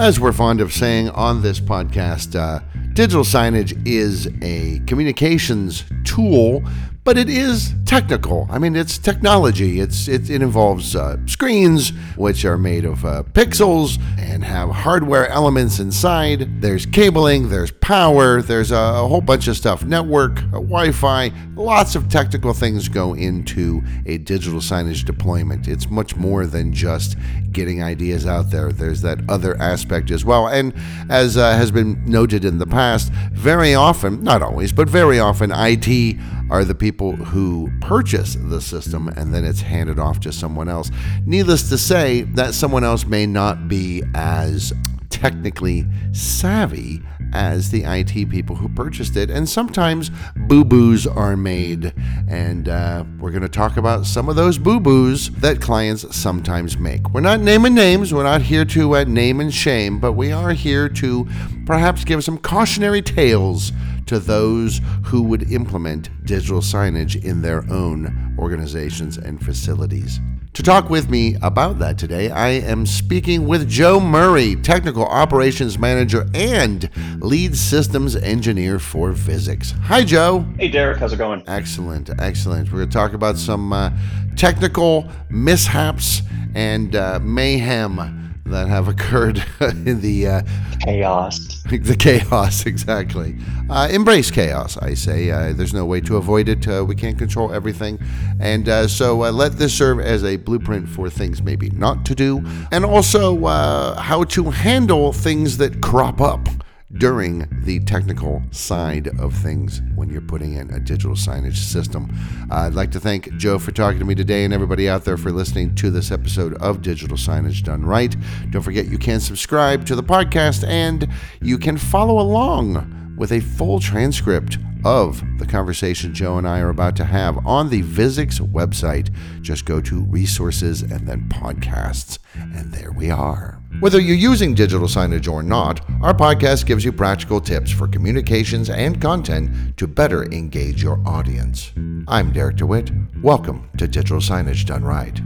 As we're fond of saying on this podcast, uh, digital signage is a communications tool but it is technical. I mean, it's technology. It's it, it involves uh, screens, which are made of uh, pixels and have hardware elements inside. There's cabling, there's power, there's a, a whole bunch of stuff. Network, uh, Wi-Fi, lots of technical things go into a digital signage deployment. It's much more than just getting ideas out there. There's that other aspect as well. And as uh, has been noted in the past, very often, not always, but very often, IT are the people who purchase the system and then it's handed off to someone else. Needless to say, that someone else may not be as technically savvy as the IT people who purchased it. And sometimes boo boos are made. And uh, we're going to talk about some of those boo boos that clients sometimes make. We're not naming names, we're not here to uh, name and shame, but we are here to perhaps give some cautionary tales to those who would implement digital signage in their own organizations and facilities. To talk with me about that today, I am speaking with Joe Murray, Technical Operations Manager and Lead Systems Engineer for Visix. Hi, Joe. Hey, Derek. How's it going? Excellent, excellent. We're going to talk about some uh, technical mishaps and uh, mayhem that have occurred in the uh, chaos. The chaos, exactly. Uh, embrace chaos, I say. Uh, there's no way to avoid it. Uh, we can't control everything. And uh, so uh, let this serve as a blueprint for things maybe not to do, and also how to handle things that crop up during the technical side of things when you're putting in a digital signage system. I'd like to thank Joe for talking to me today and everybody out there for listening to this episode of Digital Signage Done Right. Don't forget you can subscribe to the podcast and you can follow along with a full transcript of the conversation Joe and I are about to have on the Visix website. Just go to resources and then podcasts, and there we are. Whether you're using digital signage or not, our podcast gives you practical tips for communications and content to better engage your audience. I'm Derek DeWitt. Welcome to Digital Signage Done Right.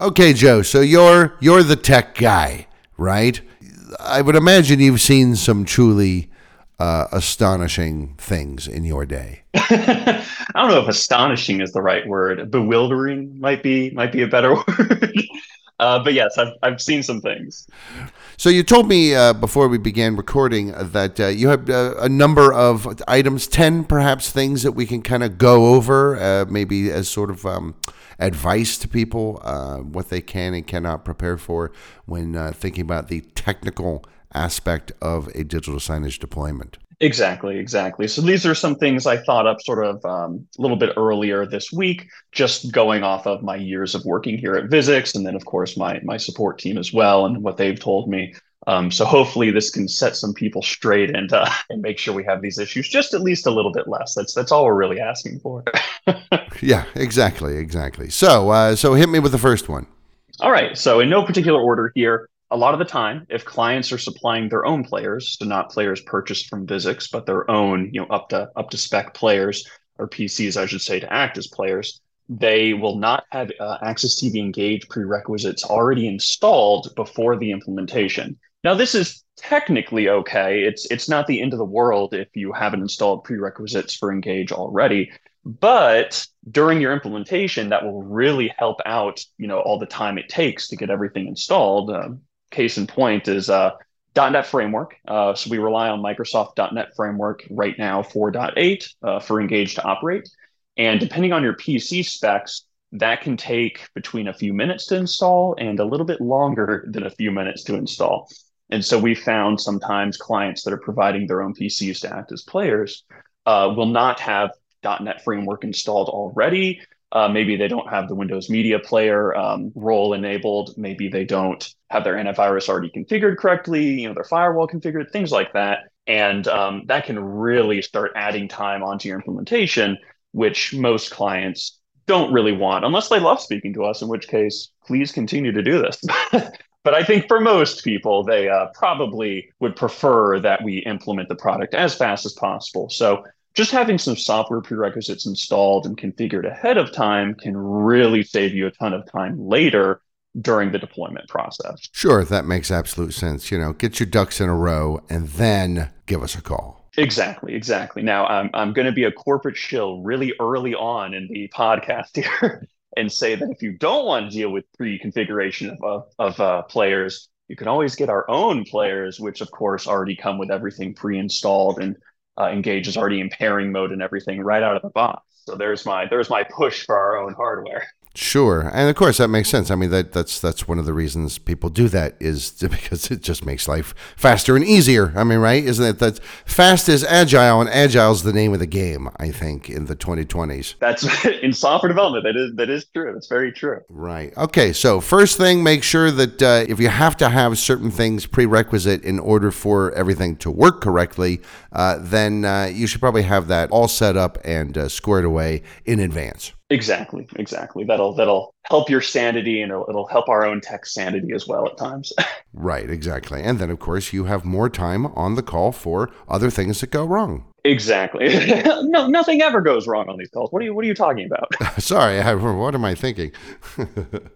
Okay, Joe, so you're you're the tech guy, right? I would imagine you've seen some truly uh, astonishing things in your day. I don't know if astonishing is the right word. Bewildering might be might be a better word. Uh, but yes, I've, I've seen some things. So you told me uh, before we began recording that uh, you have uh, a number of items, ten perhaps things that we can kind of go over, uh, maybe as sort of um, advice to people uh, what they can and cannot prepare for when thinking about the technical aspect of a digital signage deployment. Exactly, exactly. So these are some things I thought up sort of um, a little bit earlier this week, just going off of my years of working here at Visix, and then of course my my support team as well, and what they've told me. Um, so hopefully this can set some people straight and uh, and make sure we have these issues just at least a little bit less. That's that's all we're really asking for. yeah, exactly, exactly. So uh, so hit me with the first one. All right. So in no particular order here a lot of the time, if clients are supplying their own players, so not players purchased from Visix, but their own, you know, up to up to spec players or PCs, I should say, to act as players, they will not have uh, AxisTV Engage prerequisites already installed before the implementation. Now, this is technically okay. It's it's not the end of the world if you haven't installed prerequisites for Engage already. But during your implementation, that will really help out, you know, all the time it takes to get everything installed. Uh, case in point is uh, .NET Framework. Uh, so we rely on Microsoft .NET Framework right now 4.8 uh, for Engage to operate. And depending on your PC specs, that can take between a few minutes to install and a little bit longer than a few minutes to install. And so we found sometimes clients that are providing their own PCs to act as players uh, will not have .NET Framework installed already. Uh, maybe they don't have the Windows Media Player um, role enabled. Maybe they don't have their antivirus already configured correctly. You know, their firewall configured, things like that, and um, that can really start adding time onto your implementation, which most clients don't really want, unless they love speaking to us. In which case, please continue to do this. but I think for most people, they uh, probably would prefer that we implement the product as fast as possible. So just having some software prerequisites installed and configured ahead of time can really save you a ton of time later during the deployment process. Sure, that makes absolute sense. You know, get your ducks in a row and then give us a call. Exactly, exactly. Now, I'm, I'm going to be a corporate shill really early on in the podcast here and say that if you don't want to deal with pre configuration of, of uh, players, you can always get our own players, which of course already come with everything pre installed and uh, Engage is already in pairing mode and everything right out of the box. So there's my there's my push for our own hardware. Sure, and of course that makes sense. I mean that that's that's one of the reasons people do that is because it just makes life faster and easier. I mean, right? Isn't it that fast is agile, and agile is the name of the game? I think in the 2020s. That's in software development. That is that is true. That's very true. Right. Okay. So first thing, make sure that uh, if you have to have certain things prerequisite in order for everything to work correctly, uh, then uh, you should probably have that all set up and uh, squared away in advance. Exactly, exactly. That'll that'll help your sanity and it'll, it'll help our own tech sanity as well at times. right, exactly. And then of course you have more time on the call for other things that go wrong. Exactly. no, nothing ever goes wrong on these calls. What are you What are you talking about? Sorry, I, what am I thinking?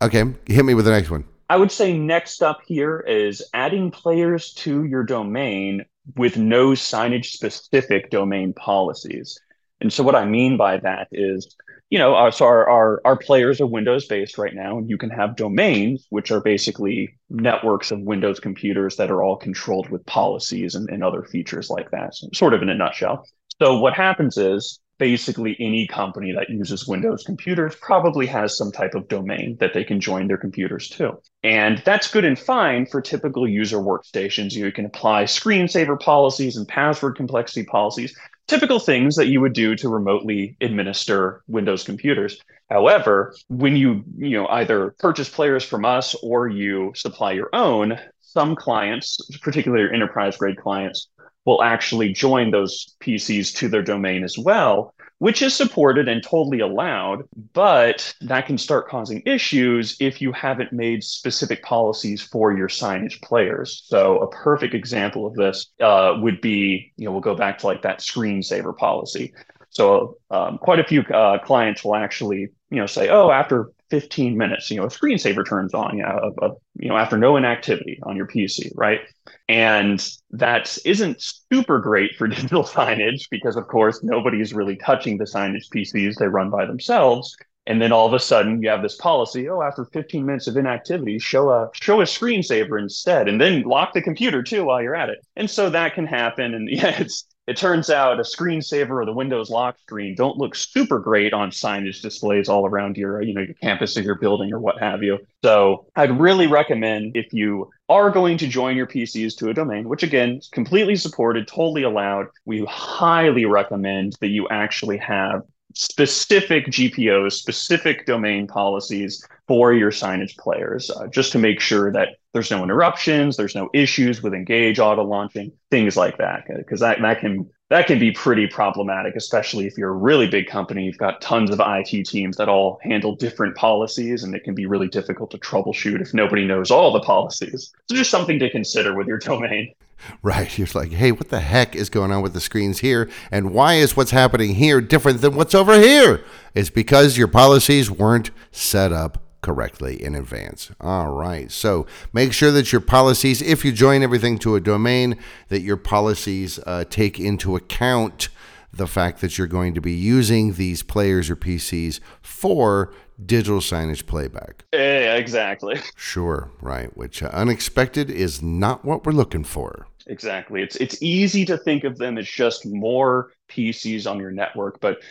okay, hit me with the next one. I would say next up here is adding players to your domain with no signage specific domain policies. And so, what I mean by that is you know, uh, so our, our, our players are Windows based right now, and you can have domains, which are basically networks of Windows computers that are all controlled with policies and, and other features like that, so sort of in a nutshell. So what happens is basically any company that uses Windows computers probably has some type of domain that they can join their computers to. And that's good and fine for typical user workstations. You can apply screensaver policies and password complexity policies typical things that you would do to remotely administer Windows computers. However, when you you know either purchase players from us or you supply your own, some clients, particularly enterprise grade clients, will actually join those PCs to their domain as well which is supported and totally allowed, but that can start causing issues if you haven't made specific policies for your signage players. So a perfect example of this uh, would be, you know, we'll go back to like that screensaver policy. So um, quite a few uh, clients will actually, you know, say, oh, after 15 minutes, you know, a screensaver turns on, you know, a, a, you know, after no inactivity on your PC, right? And that isn't super great for digital signage because, of course, nobody's really touching the signage PCs. They run by themselves. And then all of a sudden you have this policy, oh, after 15 minutes of inactivity, show a show a screensaver instead, and then lock the computer too while you're at it. And so that can happen. And yeah, it's it turns out a screensaver or the Windows lock screen don't look super great on signage displays all around your, you know, your campus or your building or what have you. So I'd really recommend if you are going to join your PCs to a domain, which again is completely supported, totally allowed, we highly recommend that you actually have specific GPOs, specific domain policies for your signage players, uh, just to make sure that there's no interruptions, there's no issues with Engage auto launching, things like that, because that that can that can be pretty problematic, especially if you're a really big company. You've got tons of IT teams that all handle different policies, and it can be really difficult to troubleshoot if nobody knows all the policies. So just something to consider with your domain. Right. You're like, hey, what the heck is going on with the screens here? And why is what's happening here different than what's over here? It's because your policies weren't set up correctly in advance. All right. So make sure that your policies, if you join everything to a domain, that your policies uh, take into account the fact that you're going to be using these players or PCs for digital signage playback. Yeah, exactly. Sure, right. Which uh, unexpected is not what we're looking for. Exactly. It's it's easy to think of them as just more PCs on your network, but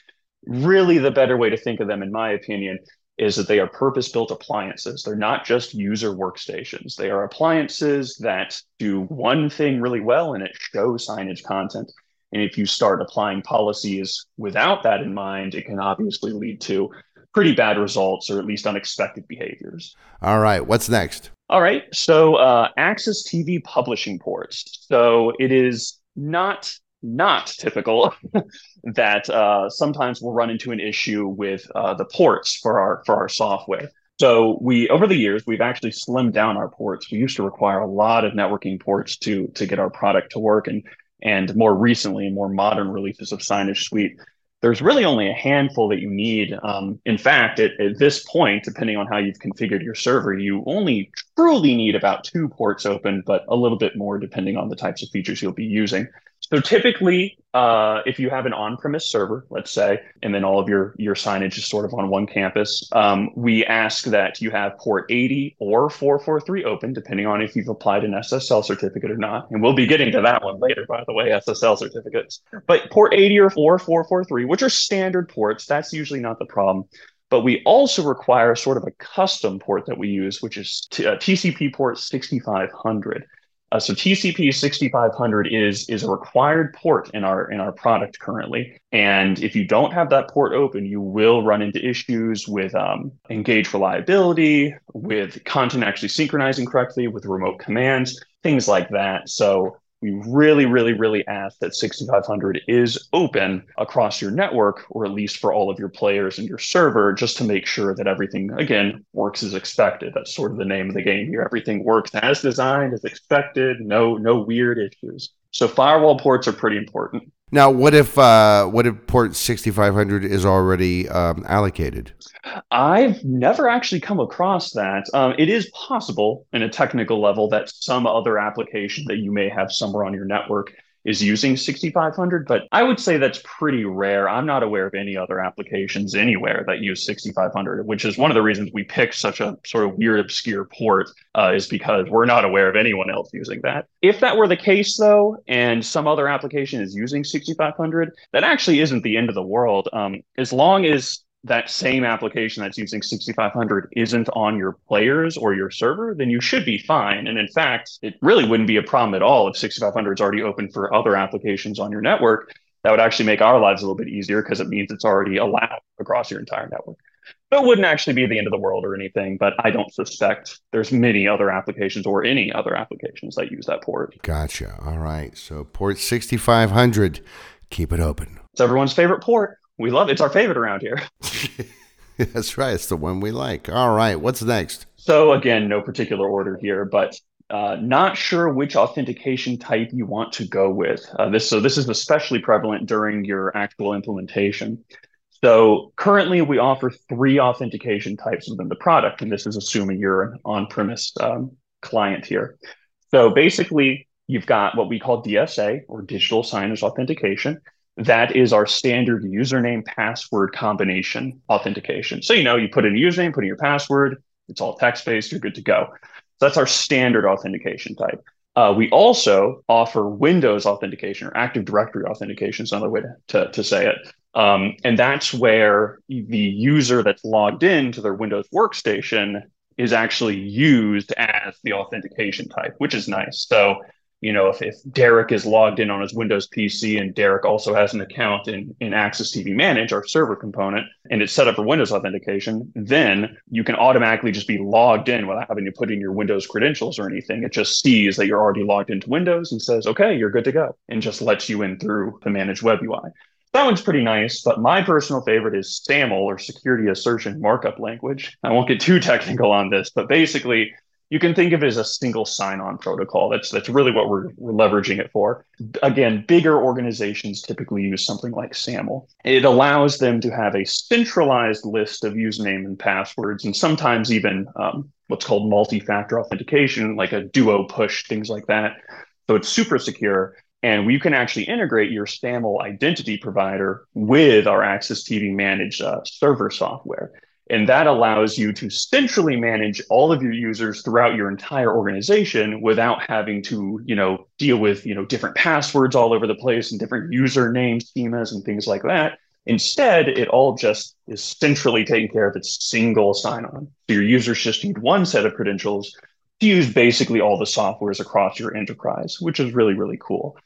really the better way to think of them in my opinion is that they are purpose-built appliances. They're not just user workstations. They are appliances that do one thing really well and it shows signage content. And if you start applying policies without that in mind, it can obviously lead to pretty bad results or at least unexpected behaviors. All right, what's next? All right, so uh, AxisTV publishing ports. So it is not not typical that uh, sometimes we'll run into an issue with uh, the ports for our for our software. So we over the years we've actually slimmed down our ports. We used to require a lot of networking ports to to get our product to work, and and more recently, more modern releases of Signage Suite there's really only a handful that you need. Um, in fact, at, at, this point, depending on how you've configured your server, you only truly need about two ports open, but a little bit more depending on the types of features you'll be using. So typically, uh, if you have an on-premise server, let's say, and then all of your your signage is sort of on one campus, um, we ask that you have port 80 or 443 open, depending on if you've applied an SSL certificate or not. And we'll be getting to that one later, by the way, SSL certificates. But port 80 or 443, which are standard ports, that's usually not the problem. But we also require sort of a custom port that we use, which is t- uh, TCP port 6500. Uh, so TCP 6500 is is a required port in our in our product currently, and if you don't have that port open, you will run into issues with um, engage reliability, with content actually synchronizing correctly, with remote commands, things like that. So we really, really, really ask that 6500 is open across your network, or at least for all of your players and your server, just to make sure that everything, again, works as expected. That's sort of the name of the game here. Everything works as designed, as expected, no, no weird issues. So firewall ports are pretty important. Now, what if uh, what if port 6500 is already um, allocated? I've never actually come across that. Um, it is possible in a technical level that some other application that you may have somewhere on your network is using 6500, but I would say that's pretty rare. I'm not aware of any other applications anywhere that use 6500, which is one of the reasons we picked such a sort of weird, obscure port, uh, is because we're not aware of anyone else using that. If that were the case, though, and some other application is using 6500, that actually isn't the end of the world. Um, as long as that same application that's using 6500 isn't on your players or your server, then you should be fine. And in fact, it really wouldn't be a problem at all if 6500 is already open for other applications on your network. That would actually make our lives a little bit easier because it means it's already allowed across your entire network. So it wouldn't actually be the end of the world or anything, but I don't suspect there's many other applications or any other applications that use that port. Gotcha. All right. So port 6500, keep it open. It's everyone's favorite port. We love it. It's our favorite around here. That's right. It's the one we like. All right. What's next? So, again, no particular order here, but uh, not sure which authentication type you want to go with. Uh, this so this is especially prevalent during your actual implementation. So currently, we offer three authentication types within the product, and this is assuming you're an on-premise um, client here. So basically, you've got what we call DSA or digital signage authentication that is our standard username password combination authentication. So, you know, you put in a username, put in your password, it's all text based, you're good to go. So that's our standard authentication type. Uh, we also offer Windows authentication or Active Directory authentication, is another way to, to, to say it. Um, and that's where the user that's logged in to their Windows workstation is actually used as the authentication type, which is nice. So you know, if, if Derek is logged in on his Windows PC and Derek also has an account in, in AxisTV Manage, our server component, and it's set up for Windows authentication, then you can automatically just be logged in without having to put in your Windows credentials or anything. It just sees that you're already logged into Windows and says, okay, you're good to go, and just lets you in through the managed web UI. That one's pretty nice, but my personal favorite is SAML or Security Assertion Markup Language. I won't get too technical on this, but basically, you can think of it as a single sign-on protocol. That's that's really what we're, we're leveraging it for. Again, bigger organizations typically use something like SAML. It allows them to have a centralized list of username and passwords, and sometimes even um, what's called multi-factor authentication, like a duo push, things like that. So it's super secure. And you can actually integrate your SAML identity provider with our AxisTV managed uh, server software. And that allows you to centrally manage all of your users throughout your entire organization without having to, you know, deal with, you know, different passwords all over the place and different username schemas and things like that. Instead, it all just is centrally taken care of. It's single sign-on. So your users just need one set of credentials to use basically all the softwares across your enterprise, which is really, really cool.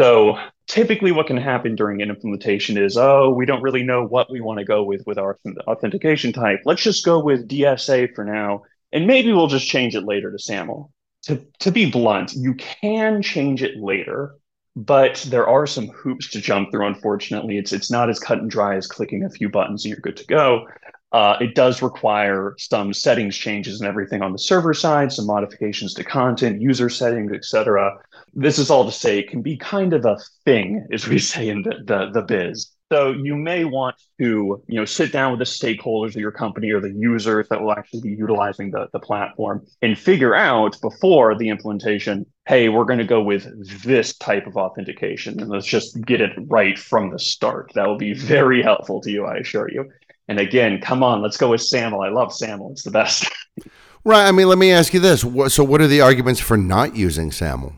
So typically what can happen during an implementation is, oh, we don't really know what we want to go with with our authentication type. Let's just go with DSA for now, and maybe we'll just change it later to SAML. To, to be blunt, you can change it later, but there are some hoops to jump through. Unfortunately, it's it's not as cut and dry as clicking a few buttons and you're good to go. Uh, it does require some settings changes and everything on the server side, some modifications to content, user settings, etc this is all to say it can be kind of a thing, as we say in the, the, the biz. So you may want to, you know, sit down with the stakeholders of your company or the users that will actually be utilizing the, the platform and figure out before the implementation, hey, we're going to go with this type of authentication. And let's just get it right from the start. That will be very helpful to you, I assure you. And again, come on, let's go with SAML. I love SAML. It's the best. right. I mean, let me ask you this. So what are the arguments for not using SAML?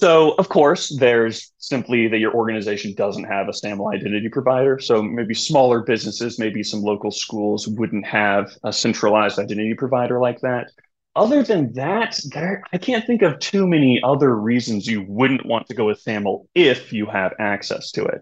So, of course, there's simply that your organization doesn't have a SAML identity provider. So, maybe smaller businesses, maybe some local schools wouldn't have a centralized identity provider like that. Other than that, there I can't think of too many other reasons you wouldn't want to go with SAML if you have access to it.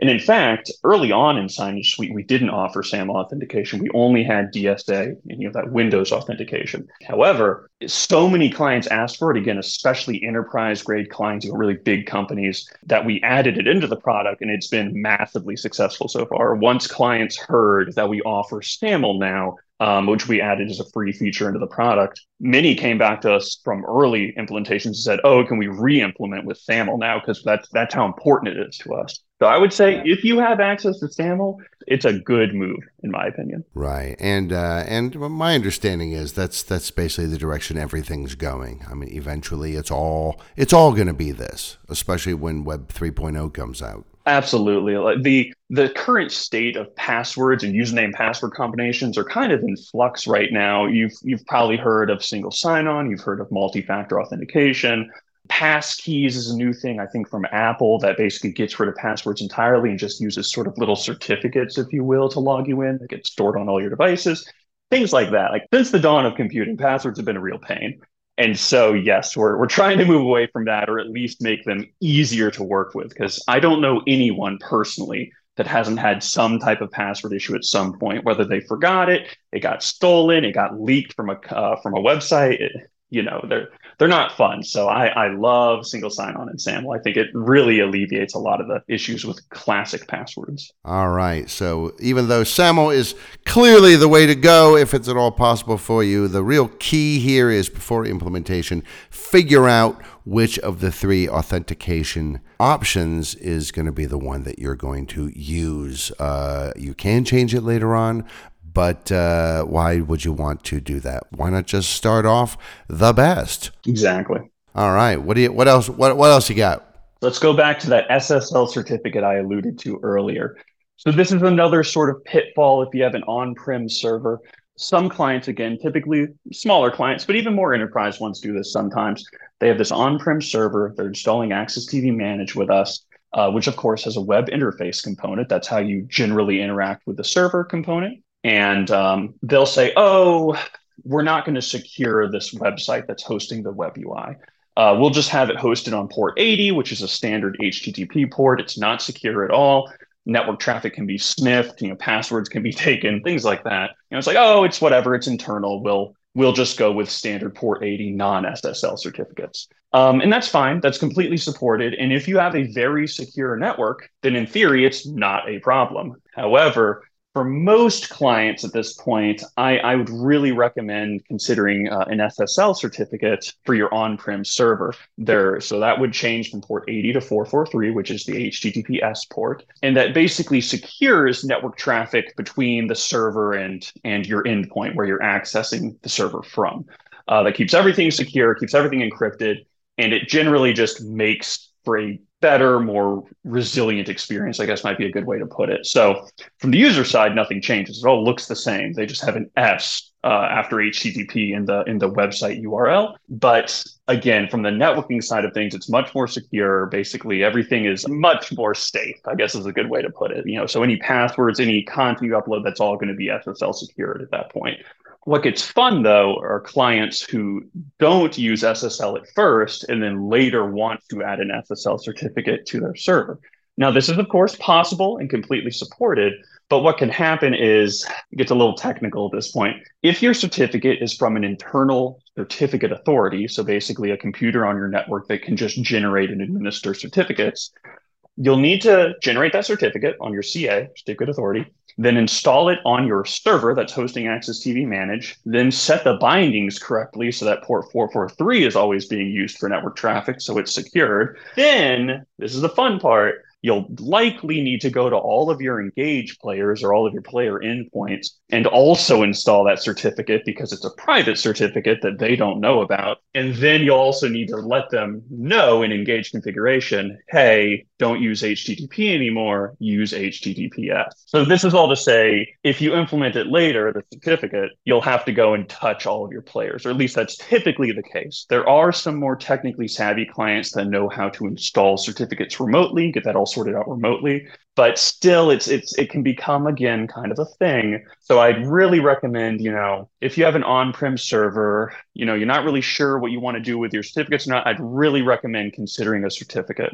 And in fact, early on in Signage Suite, we didn't offer SAML authentication. We only had DSA, you know, that Windows authentication. However, so many clients asked for it again, especially enterprise grade clients, you know, really big companies, that we added it into the product, and it's been massively successful so far. Once clients heard that we offer SAML now, um, which we added as a free feature into the product. Many came back to us from early implementations and said, "Oh, can we re-implement with SAML now? Because that's that's how important it is to us." So I would say if you have access to SAML, it's a good move in my opinion. Right, and uh, and my understanding is that's that's basically the direction everything's going. I mean, eventually, it's all it's all going to be this, especially when Web 3.0 comes out. Absolutely. The the current state of passwords and username password combinations are kind of in flux right now. You've you've probably heard of single sign-on, you've heard of multi-factor authentication. Pass keys is a new thing, I think, from Apple that basically gets rid of passwords entirely and just uses sort of little certificates, if you will, to log you in that get stored on all your devices. Things like that. Like since the dawn of computing, passwords have been a real pain. And so, yes, we're, we're trying to move away from that or at least make them easier to work with because I don't know anyone personally that hasn't had some type of password issue at some point, whether they forgot it, it got stolen, it got leaked from a uh, from a website. It, you know, they're they're not fun. So I, I love single sign-on in SAML. I think it really alleviates a lot of the issues with classic passwords. All right. So even though SAML is clearly the way to go, if it's at all possible for you, the real key here is before implementation, figure out which of the three authentication options is going to be the one that you're going to use. Uh, you can change it later on, but uh, why would you want to do that? Why not just start off the best? Exactly. All right. What do you? What else? What What else you got? Let's go back to that SSL certificate I alluded to earlier. So this is another sort of pitfall if you have an on-prem server. Some clients, again, typically smaller clients, but even more enterprise ones do this sometimes. They have this on-prem server. They're installing AxisTV Manage with us, uh, which of course has a web interface component. That's how you generally interact with the server component and um, they'll say, "Oh, we're not going to secure this website that's hosting the web UI. Uh, we'll just have it hosted on port 80, which is a standard HTTP port. It's not secure at all. Network traffic can be sniffed. You know, passwords can be taken, things like that. You know, it's like, oh, it's whatever. It's internal. We'll we'll just go with standard port 80 non-SSL certificates. Um, and that's fine. That's completely supported. And if you have a very secure network, then in theory, it's not a problem. However, for most clients at this point, I, I would really recommend considering uh, an SSL certificate for your on-prem server there. So that would change from port 80 to 443, which is the HTTPS port, and that basically secures network traffic between the server and and your endpoint where you're accessing the server from. Uh, that keeps everything secure, keeps everything encrypted, and it generally just makes for a better, more resilient experience, I guess might be a good way to put it. So from the user side, nothing changes. It all looks the same. They just have an S uh, after HTTP in the in the website URL. But again, from the networking side of things, it's much more secure. Basically, everything is much more safe. I guess is a good way to put it. You know, so any passwords, any content you upload, that's all going to be SSL secured at that point. What gets fun though are clients who don't use SSL at first and then later want to add an SSL certificate to their server. Now, this is of course possible and completely supported, but what can happen is it gets a little technical at this point. If your certificate is from an internal certificate authority, so basically a computer on your network that can just generate and administer certificates, you'll need to generate that certificate on your CA, certificate authority, then install it on your server that's hosting AxisTV Manage, then set the bindings correctly so that port 443 is always being used for network traffic, so it's secured. Then, this is the fun part, you'll likely need to go to all of your engaged players or all of your player endpoints and also install that certificate because it's a private certificate that they don't know about. And then you'll also need to let them know in engaged configuration, hey, don't use HTTP anymore, use HTTPS. So this is all to say, if you implement it later, the certificate, you'll have to go and touch all of your players, or at least that's typically the case. There are some more technically savvy clients that know how to install certificates remotely, get that all sorted out remotely. But still, it's it's it can become again kind of a thing. So I'd really recommend, you know, if you have an on-prem server, you know, you're not really sure what you want to do with your certificates or not, I'd really recommend considering a certificate.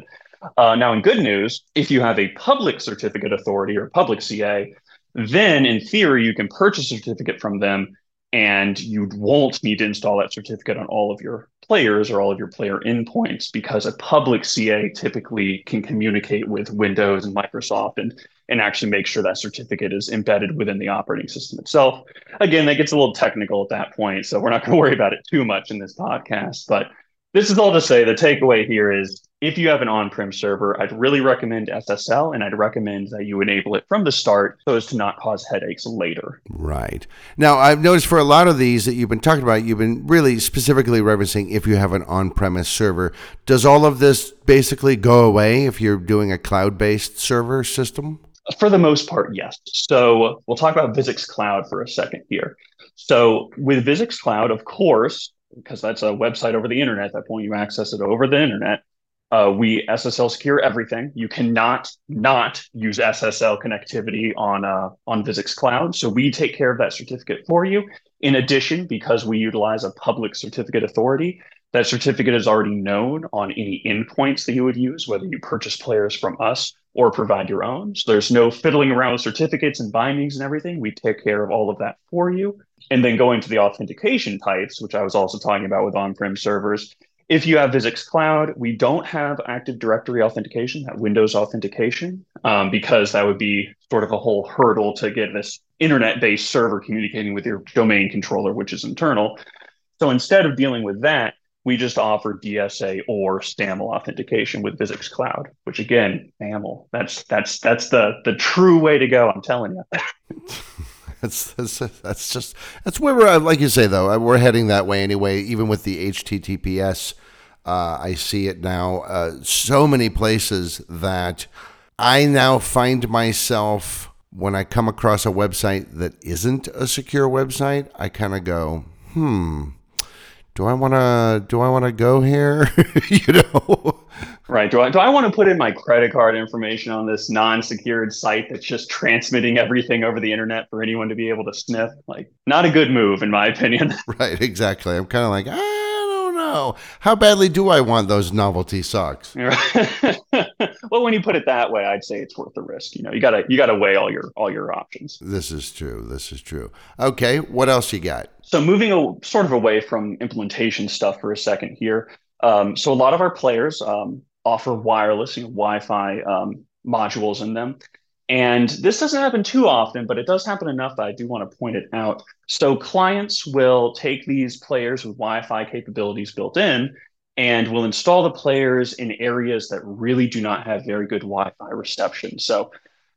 Uh, now, in good news, if you have a public certificate authority or public CA, then in theory you can purchase a certificate from them and you won't need to install that certificate on all of your players or all of your player endpoints because a public CA typically can communicate with Windows and Microsoft and and actually make sure that certificate is embedded within the operating system itself. Again, that gets a little technical at that point, so we're not going to worry about it too much in this podcast, but this is all to say the takeaway here is if you have an on-prem server, I'd really recommend SSL and I'd recommend that you enable it from the start so as to not cause headaches later. Right. Now, I've noticed for a lot of these that you've been talking about, you've been really specifically referencing if you have an on-premise server. Does all of this basically go away if you're doing a cloud-based server system? For the most part, yes. So we'll talk about Visix Cloud for a second here. So with Visix Cloud, of course, because that's a website over the internet. At that point, you access it over the internet. Uh, we SSL secure everything. You cannot not use SSL connectivity on uh, on Visix Cloud. So we take care of that certificate for you. In addition, because we utilize a public certificate authority, that certificate is already known on any endpoints that you would use, whether you purchase players from us or provide your own. So there's no fiddling around with certificates and bindings and everything. We take care of all of that for you. And then going to the authentication types, which I was also talking about with on-prem servers. If you have Visix Cloud, we don't have Active Directory authentication, that Windows authentication, um, because that would be sort of a whole hurdle to get this internet-based server communicating with your domain controller, which is internal. So instead of dealing with that, we just offer DSA or SAML authentication with Visix Cloud, which again, SAML, that's that's that's the the true way to go. I'm telling you. that's, that's that's just that's where we're like you say though we're heading that way anyway. Even with the HTTPS, uh, I see it now. Uh, so many places that I now find myself when I come across a website that isn't a secure website, I kind of go, hmm do I want to do I want to go here? you know. Right. Do I do I want to put in my credit card information on this non-secured site that's just transmitting everything over the internet for anyone to be able to sniff? Like not a good move in my opinion. right, exactly. I'm kind of like, I know. How badly do I want those novelty socks? well, when you put it that way, I'd say it's worth the risk. You know, you gotta you gotta weigh all your all your options. This is true. This is true. Okay, what else you got? So moving a, sort of away from implementation stuff for a second here. Um, so a lot of our players um, offer wireless, you know, Wi-Fi um, modules in them. And this doesn't happen too often, but it does happen enough that I do want to point it out. So clients will take these players with Wi-Fi capabilities built in and will install the players in areas that really do not have very good Wi-Fi reception. So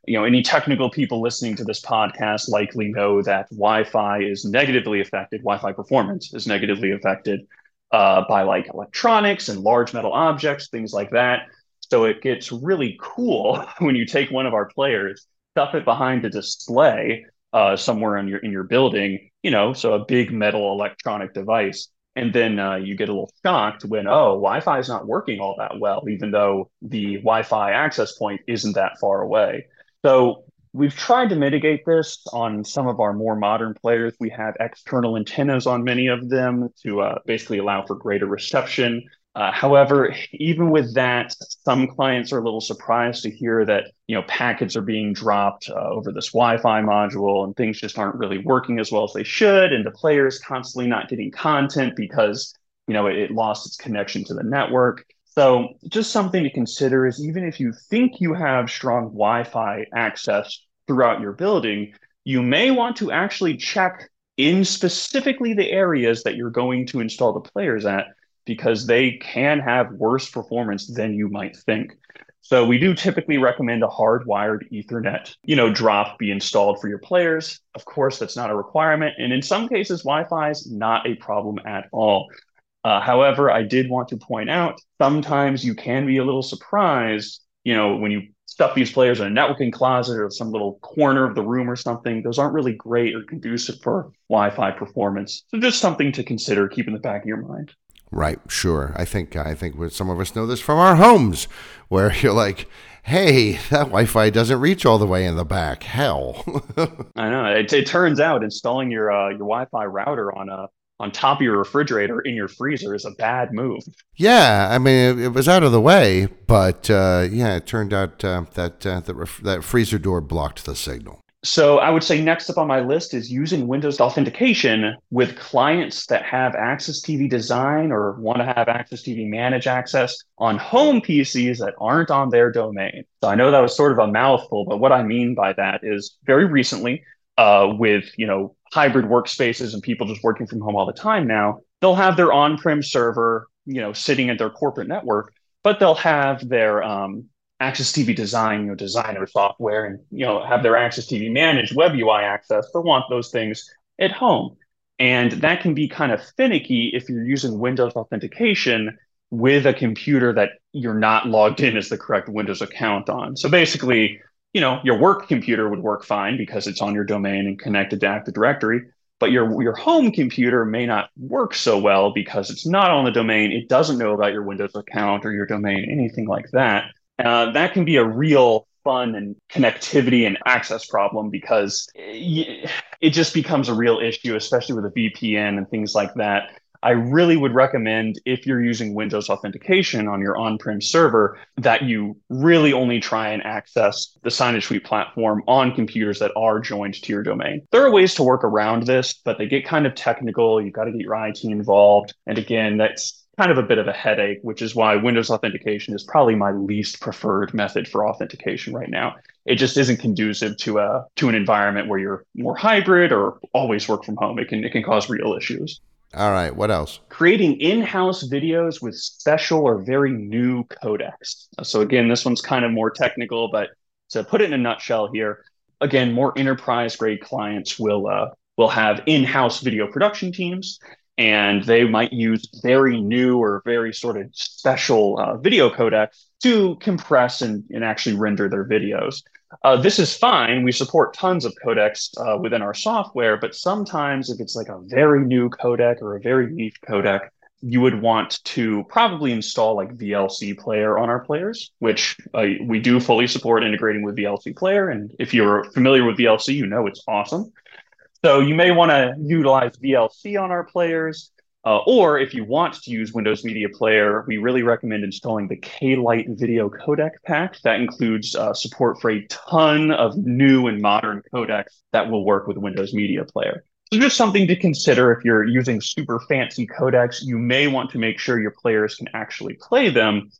you know, any technical people listening to this podcast likely know that Wi-Fi is negatively affected. Wi-Fi performance is negatively affected uh, by like electronics and large metal objects, things like that. So it gets really cool when you take one of our players, stuff it behind a display uh, somewhere in your in your building, you know, so a big metal electronic device, and then uh, you get a little shocked when oh, Wi-Fi is not working all that well, even though the Wi-Fi access point isn't that far away. So we've tried to mitigate this on some of our more modern players. We have external antennas on many of them to uh, basically allow for greater reception. Uh, however, even with that, some clients are a little surprised to hear that you know packets are being dropped uh, over this Wi-Fi module and things just aren't really working as well as they should, and the players constantly not getting content because you know it, it lost its connection to the network. So, just something to consider is even if you think you have strong Wi Fi access throughout your building, you may want to actually check in specifically the areas that you're going to install the players at because they can have worse performance than you might think. So we do typically recommend a hardwired Ethernet, you know, drop be installed for your players. Of course, that's not a requirement, and in some cases, Wi-Fi is not a problem at all. Uh, however, I did want to point out sometimes you can be a little surprised, you know, when you stuff these players in a networking closet or some little corner of the room or something. Those aren't really great or conducive for Wi-Fi performance. So just something to consider, keep in the back of your mind. Right, sure. I think I think some of us know this from our homes, where you're like, "Hey, that Wi-Fi doesn't reach all the way in the back." Hell. I know. It, it, turns out installing your uh, your Wi-Fi router on a on top of your refrigerator in your freezer is a bad move. Yeah, I mean it, it was out of the way, but uh, yeah, it turned out uh, that uh, that, ref- that freezer door blocked the signal. So I would say next up on my list is using Windows authentication with clients that have AxisTV Design or want to have AxisTV Manage access on home PCs that aren't on their domain. So I know that was sort of a mouthful, but what I mean by that is very recently, uh, with you know hybrid workspaces and people just working from home all the time now, they'll have their on-prem server, you know, sitting at their corporate network, but they'll have their um, AxisTV design, you know, designer software, and you know, have their AxisTV managed web UI access. They'll want those things at home, and that can be kind of finicky if you're using Windows authentication with a computer that you're not logged in as the correct Windows account on. So basically, you know, your work computer would work fine because it's on your domain and connected to Active Directory, but your your home computer may not work so well because it's not on the domain. It doesn't know about your Windows account or your domain, anything like that. Uh, that can be a real fun and connectivity and access problem because it just becomes a real issue, especially with a VPN and things like that. I really would recommend if you're using Windows authentication on your on prem server that you really only try and access the Signage Suite platform on computers that are joined to your domain. There are ways to work around this, but they get kind of technical. You've got to get your IT involved. And again, that's kind of a bit of a headache, which is why Windows authentication is probably my least preferred method for authentication right now. It just isn't conducive to a to an environment where you're more hybrid or always work from home. It can it can cause real issues. All right, what else? Creating in-house videos with special or very new codecs. So again, this one's kind of more technical, but to put it in a nutshell here, again, more enterprise grade clients will uh, will have in-house video production teams and they might use very new or very sort of special uh, video codecs to compress and, and actually render their videos. Uh, this is fine. We support tons of codecs uh, within our software, but sometimes if it's like a very new codec or a very niche codec, you would want to probably install like VLC Player on our players, which uh, we do fully support integrating with VLC Player. And if you're familiar with VLC, you know it's awesome. So you may want to utilize VLC on our players. Uh, or if you want to use Windows Media Player, we really recommend installing the K-Lite Video Codec Pack. That includes uh, support for a ton of new and modern codecs that will work with Windows Media Player. So just something to consider if you're using super fancy codecs, you may want to make sure your players can actually play them.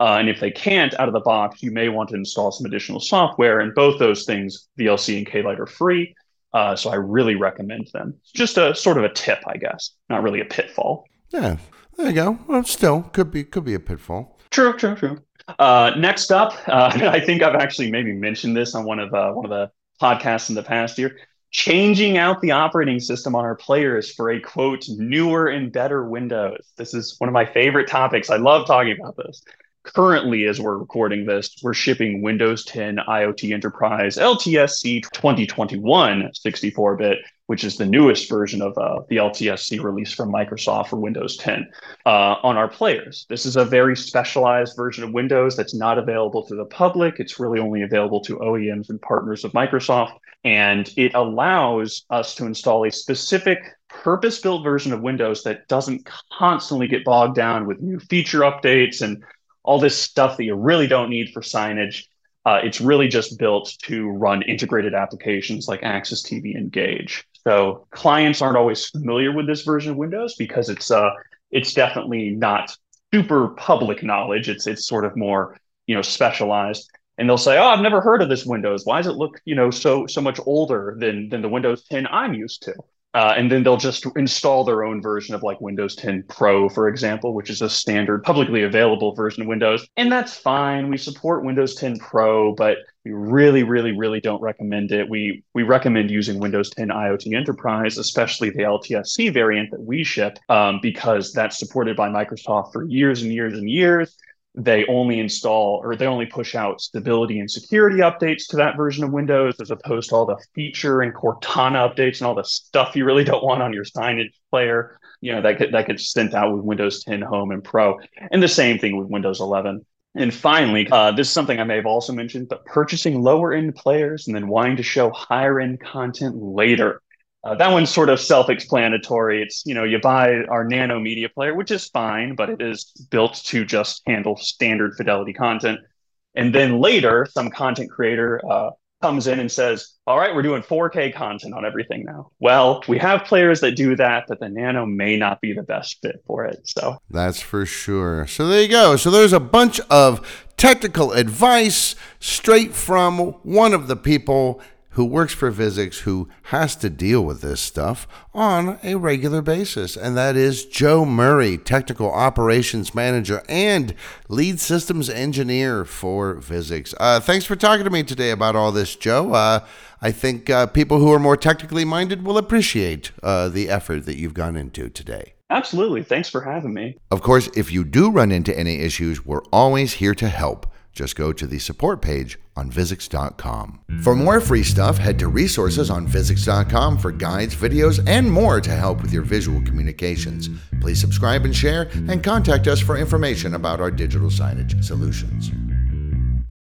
Uh, and if they can't out of the box, you may want to install some additional software. And both those things, VLC and K-Lite, are free. Uh, so I really recommend them. Just a sort of a tip, I guess, not really a pitfall. Yeah, there you go. Well, still could be could be a pitfall. True, true, true. Uh, next up, uh, I think I've actually maybe mentioned this on one of uh, one of the podcasts in the past year. Changing out the operating system on our players for a quote newer and better Windows. This is one of my favorite topics. I love talking about this currently, as we're recording this, we're shipping Windows 10 IoT Enterprise LTSC 2021 64 bit, which is the newest version of uh, the LTSC release from Microsoft for Windows 10 uh, on our players. This is a very specialized version of Windows that's not available to the public. It's really only available to OEMs and partners of Microsoft. And it allows us to install a specific purpose built version of Windows that doesn't constantly get bogged down with new feature updates and all this stuff that you really don't need for signage. Uh, it's really just built to run integrated applications like AxisTV Engage. So clients aren't always familiar with this version of Windows because it's uh, it's definitely not super public knowledge. It's it's sort of more you know specialized. And they'll say, "Oh, I've never heard of this Windows. Why does it look you know so so much older than than the Windows 10 I'm used to?" Uh, and then they'll just install their own version of like Windows 10 Pro, for example, which is a standard publicly available version of Windows. And that's fine. We support Windows 10 Pro, but we really, really, really don't recommend it. We we recommend using Windows 10 IoT Enterprise, especially the LTSC variant that we ship, um, because that's supported by Microsoft for years and years and years they only install or they only push out stability and security updates to that version of Windows as opposed to all the feature and Cortana updates and all the stuff you really don't want on your signage player. You know, that, that gets sent out with Windows 10 Home and Pro. And the same thing with Windows 11. And finally, uh, this is something I may have also mentioned, but purchasing lower end players and then wanting to show higher end content later. Uh, that one's sort of self-explanatory. It's you know you buy our Nano media player, which is fine, but it is built to just handle standard fidelity content. And then later, some content creator uh, comes in and says, "All right, we're doing 4K content on everything now." Well, we have players that do that, but the Nano may not be the best fit for it. So that's for sure. So there you go. So there's a bunch of technical advice straight from one of the people who works for Visix who has to deal with this stuff on a regular basis. And that is Joe Murray, Technical Operations Manager and Lead Systems Engineer for Visix. Uh, thanks for talking to me today about all this, Joe. Uh, I think uh, people who are more technically minded will appreciate uh, the effort that you've gone into today. Absolutely. Thanks for having me. Of course, if you do run into any issues, we're always here to help. Just go to the support page on Visix.com. For more free stuff, head to resources on Visix.com for guides, videos, and more to help with your visual communications. Please subscribe and share, and contact us for information about our digital signage solutions.